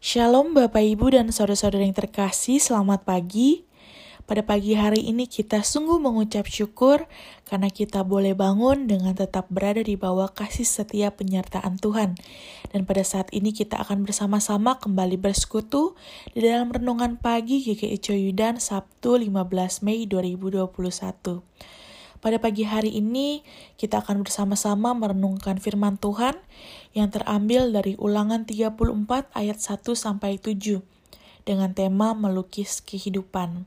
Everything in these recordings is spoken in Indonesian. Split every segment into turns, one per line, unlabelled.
Shalom Bapak Ibu dan saudara-saudara yang terkasih, selamat pagi. Pada pagi hari ini kita sungguh mengucap syukur karena kita boleh bangun dengan tetap berada di bawah kasih setia penyertaan Tuhan. Dan pada saat ini kita akan bersama-sama kembali bersekutu di dalam renungan pagi GKI Coyudan Sabtu 15 Mei 2021. Pada pagi hari ini, kita akan bersama-sama merenungkan firman Tuhan yang terambil dari ulangan 34 ayat 1 sampai 7 dengan tema melukis kehidupan.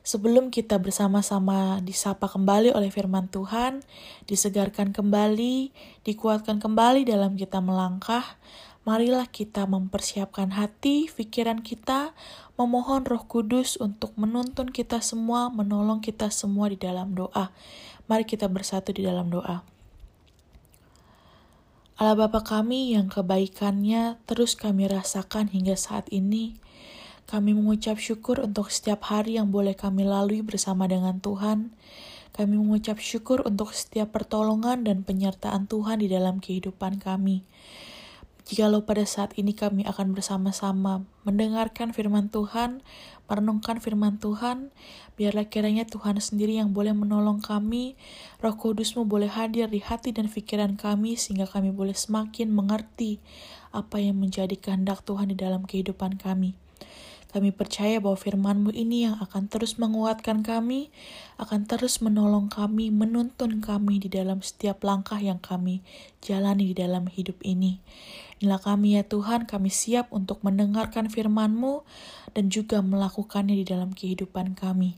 Sebelum kita bersama-sama disapa kembali oleh firman Tuhan, disegarkan kembali, dikuatkan kembali dalam kita melangkah, marilah kita mempersiapkan hati, pikiran kita, memohon Roh Kudus untuk menuntun kita semua, menolong kita semua di dalam doa. Mari kita bersatu di dalam doa. Allah Bapa kami yang kebaikannya terus kami rasakan hingga saat ini, kami mengucap syukur untuk setiap hari yang boleh kami lalui bersama dengan Tuhan. Kami mengucap syukur untuk setiap pertolongan dan penyertaan Tuhan di dalam kehidupan kami. Jikalau pada saat ini kami akan bersama-sama mendengarkan firman Tuhan, merenungkan firman Tuhan, biarlah kiranya Tuhan sendiri yang boleh menolong kami, roh kudusmu boleh hadir di hati dan pikiran kami sehingga kami boleh semakin mengerti apa yang menjadi kehendak Tuhan di dalam kehidupan kami. Kami percaya bahwa firman-Mu ini yang akan terus menguatkan kami, akan terus menolong kami, menuntun kami di dalam setiap langkah yang kami jalani di dalam hidup ini. Inilah kami ya Tuhan, kami siap untuk mendengarkan firman-Mu dan juga melakukannya di dalam kehidupan kami.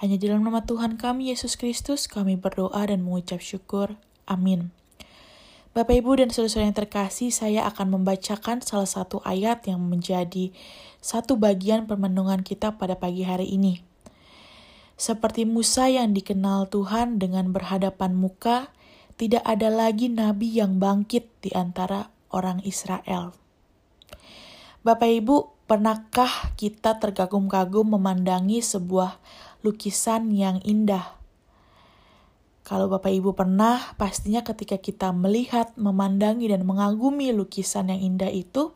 Hanya di dalam nama Tuhan kami, Yesus Kristus, kami berdoa dan mengucap syukur. Amin. Bapak Ibu dan saudara-saudara yang terkasih, saya akan membacakan salah satu ayat yang menjadi satu bagian permenungan kita pada pagi hari ini. Seperti Musa yang dikenal Tuhan dengan berhadapan muka, tidak ada lagi nabi yang bangkit di antara orang Israel. Bapak Ibu, pernahkah kita terkagum-kagum memandangi sebuah lukisan yang indah? Kalau Bapak Ibu pernah, pastinya ketika kita melihat, memandangi, dan mengagumi lukisan yang indah itu,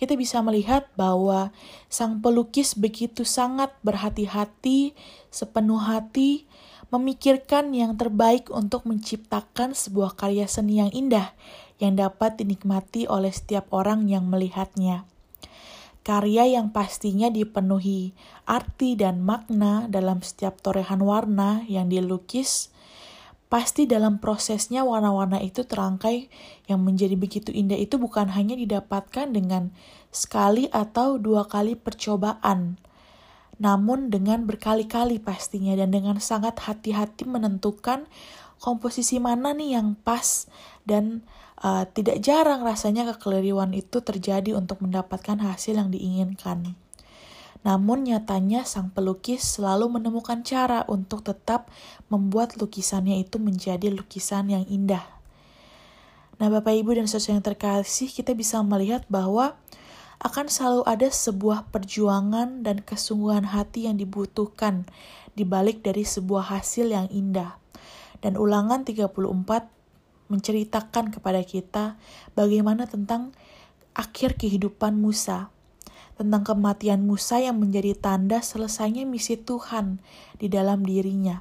kita bisa melihat bahwa sang pelukis begitu sangat berhati-hati, sepenuh hati, memikirkan yang terbaik untuk menciptakan sebuah karya seni yang indah yang dapat dinikmati oleh setiap orang yang melihatnya. Karya yang pastinya dipenuhi arti dan makna dalam setiap torehan warna yang dilukis, pasti dalam prosesnya warna-warna itu terangkai yang menjadi begitu indah itu bukan hanya didapatkan dengan sekali atau dua kali percobaan, namun dengan berkali-kali pastinya dan dengan sangat hati-hati menentukan komposisi mana nih yang pas dan uh, tidak jarang rasanya kekeliruan itu terjadi untuk mendapatkan hasil yang diinginkan. Namun nyatanya sang pelukis selalu menemukan cara untuk tetap membuat lukisannya itu menjadi lukisan yang indah. Nah Bapak Ibu dan saudara yang terkasih kita bisa melihat bahwa akan selalu ada sebuah perjuangan dan kesungguhan hati yang dibutuhkan di balik dari sebuah hasil yang indah. Dan ulangan 34 menceritakan kepada kita bagaimana tentang akhir kehidupan Musa tentang kematian Musa yang menjadi tanda selesainya misi Tuhan di dalam dirinya.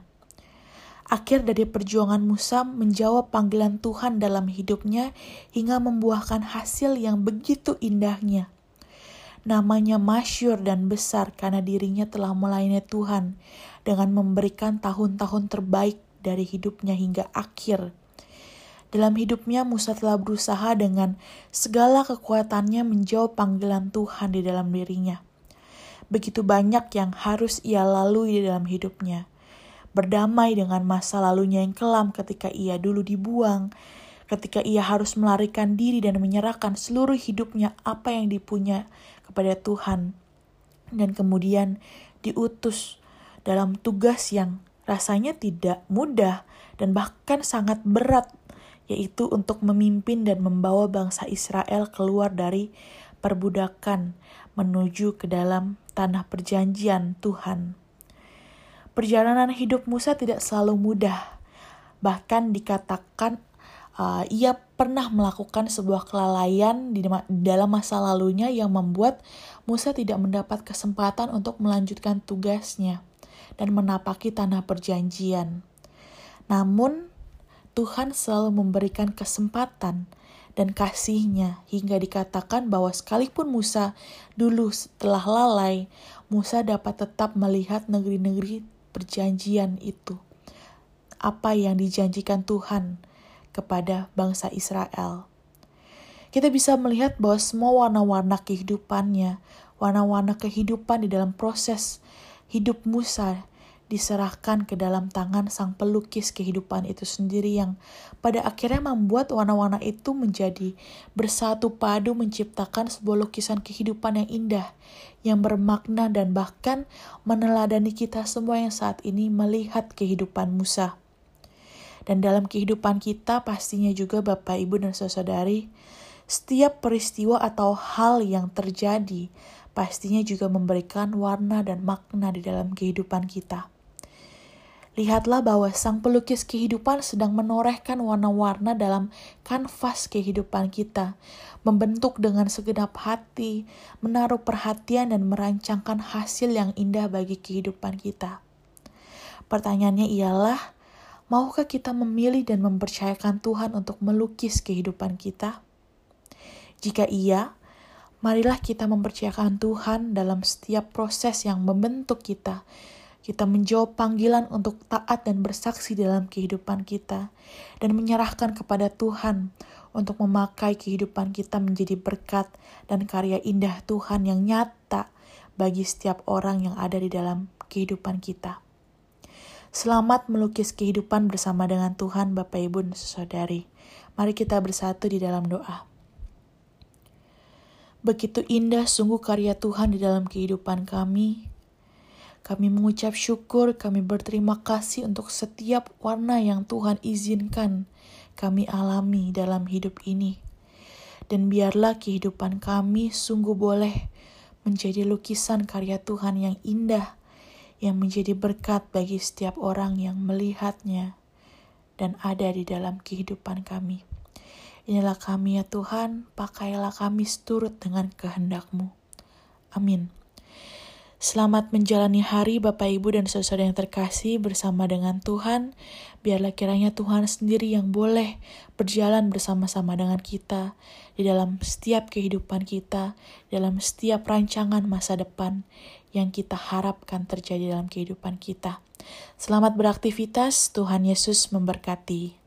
Akhir dari perjuangan Musa menjawab panggilan Tuhan dalam hidupnya hingga membuahkan hasil yang begitu indahnya. Namanya masyur dan besar karena dirinya telah melayani Tuhan dengan memberikan tahun-tahun terbaik dari hidupnya hingga akhir dalam hidupnya Musa telah berusaha dengan segala kekuatannya menjawab panggilan Tuhan di dalam dirinya. Begitu banyak yang harus ia lalui di dalam hidupnya. Berdamai dengan masa lalunya yang kelam ketika ia dulu dibuang, ketika ia harus melarikan diri dan menyerahkan seluruh hidupnya apa yang dipunya kepada Tuhan. Dan kemudian diutus dalam tugas yang rasanya tidak mudah dan bahkan sangat berat yaitu untuk memimpin dan membawa bangsa Israel keluar dari perbudakan menuju ke dalam tanah perjanjian Tuhan. Perjalanan hidup Musa tidak selalu mudah, bahkan dikatakan uh, ia pernah melakukan sebuah kelalaian di dalam masa lalunya yang membuat Musa tidak mendapat kesempatan untuk melanjutkan tugasnya dan menapaki tanah perjanjian. Namun, Tuhan selalu memberikan kesempatan dan kasihnya hingga dikatakan bahwa sekalipun Musa dulu setelah lalai, Musa dapat tetap melihat negeri-negeri perjanjian itu. Apa yang dijanjikan Tuhan kepada bangsa Israel. Kita bisa melihat bahwa semua warna-warna kehidupannya, warna-warna kehidupan di dalam proses hidup Musa diserahkan ke dalam tangan sang pelukis kehidupan itu sendiri yang pada akhirnya membuat warna-warna itu menjadi bersatu padu menciptakan sebuah lukisan kehidupan yang indah, yang bermakna dan bahkan meneladani kita semua yang saat ini melihat kehidupan Musa. Dan dalam kehidupan kita pastinya juga Bapak, Ibu, dan saudari, setiap peristiwa atau hal yang terjadi pastinya juga memberikan warna dan makna di dalam kehidupan kita. Lihatlah bahwa sang pelukis kehidupan sedang menorehkan warna-warna dalam kanvas kehidupan kita, membentuk dengan segenap hati, menaruh perhatian dan merancangkan hasil yang indah bagi kehidupan kita. Pertanyaannya ialah, Maukah kita memilih dan mempercayakan Tuhan untuk melukis kehidupan kita? Jika iya, marilah kita mempercayakan Tuhan dalam setiap proses yang membentuk kita. Kita menjawab panggilan untuk taat dan bersaksi dalam kehidupan kita, dan menyerahkan kepada Tuhan untuk memakai kehidupan kita menjadi berkat dan karya indah Tuhan yang nyata bagi setiap orang yang ada di dalam kehidupan kita. Selamat melukis kehidupan bersama dengan Tuhan, Bapak, Ibu, dan Saudari. Mari kita bersatu di dalam doa. Begitu indah sungguh karya Tuhan di dalam kehidupan kami. Kami mengucap syukur, kami berterima kasih untuk setiap warna yang Tuhan izinkan kami alami dalam hidup ini. Dan biarlah kehidupan kami sungguh boleh menjadi lukisan karya Tuhan yang indah yang menjadi berkat bagi setiap orang yang melihatnya dan ada di dalam kehidupan kami. Inilah kami ya Tuhan, pakailah kami seturut dengan kehendak-Mu. Amin. Selamat menjalani hari Bapak Ibu dan saudara yang terkasih bersama dengan Tuhan. Biarlah kiranya Tuhan sendiri yang boleh berjalan bersama-sama dengan kita di dalam setiap kehidupan kita, dalam setiap rancangan masa depan yang kita harapkan terjadi dalam kehidupan kita. Selamat beraktivitas, Tuhan Yesus memberkati.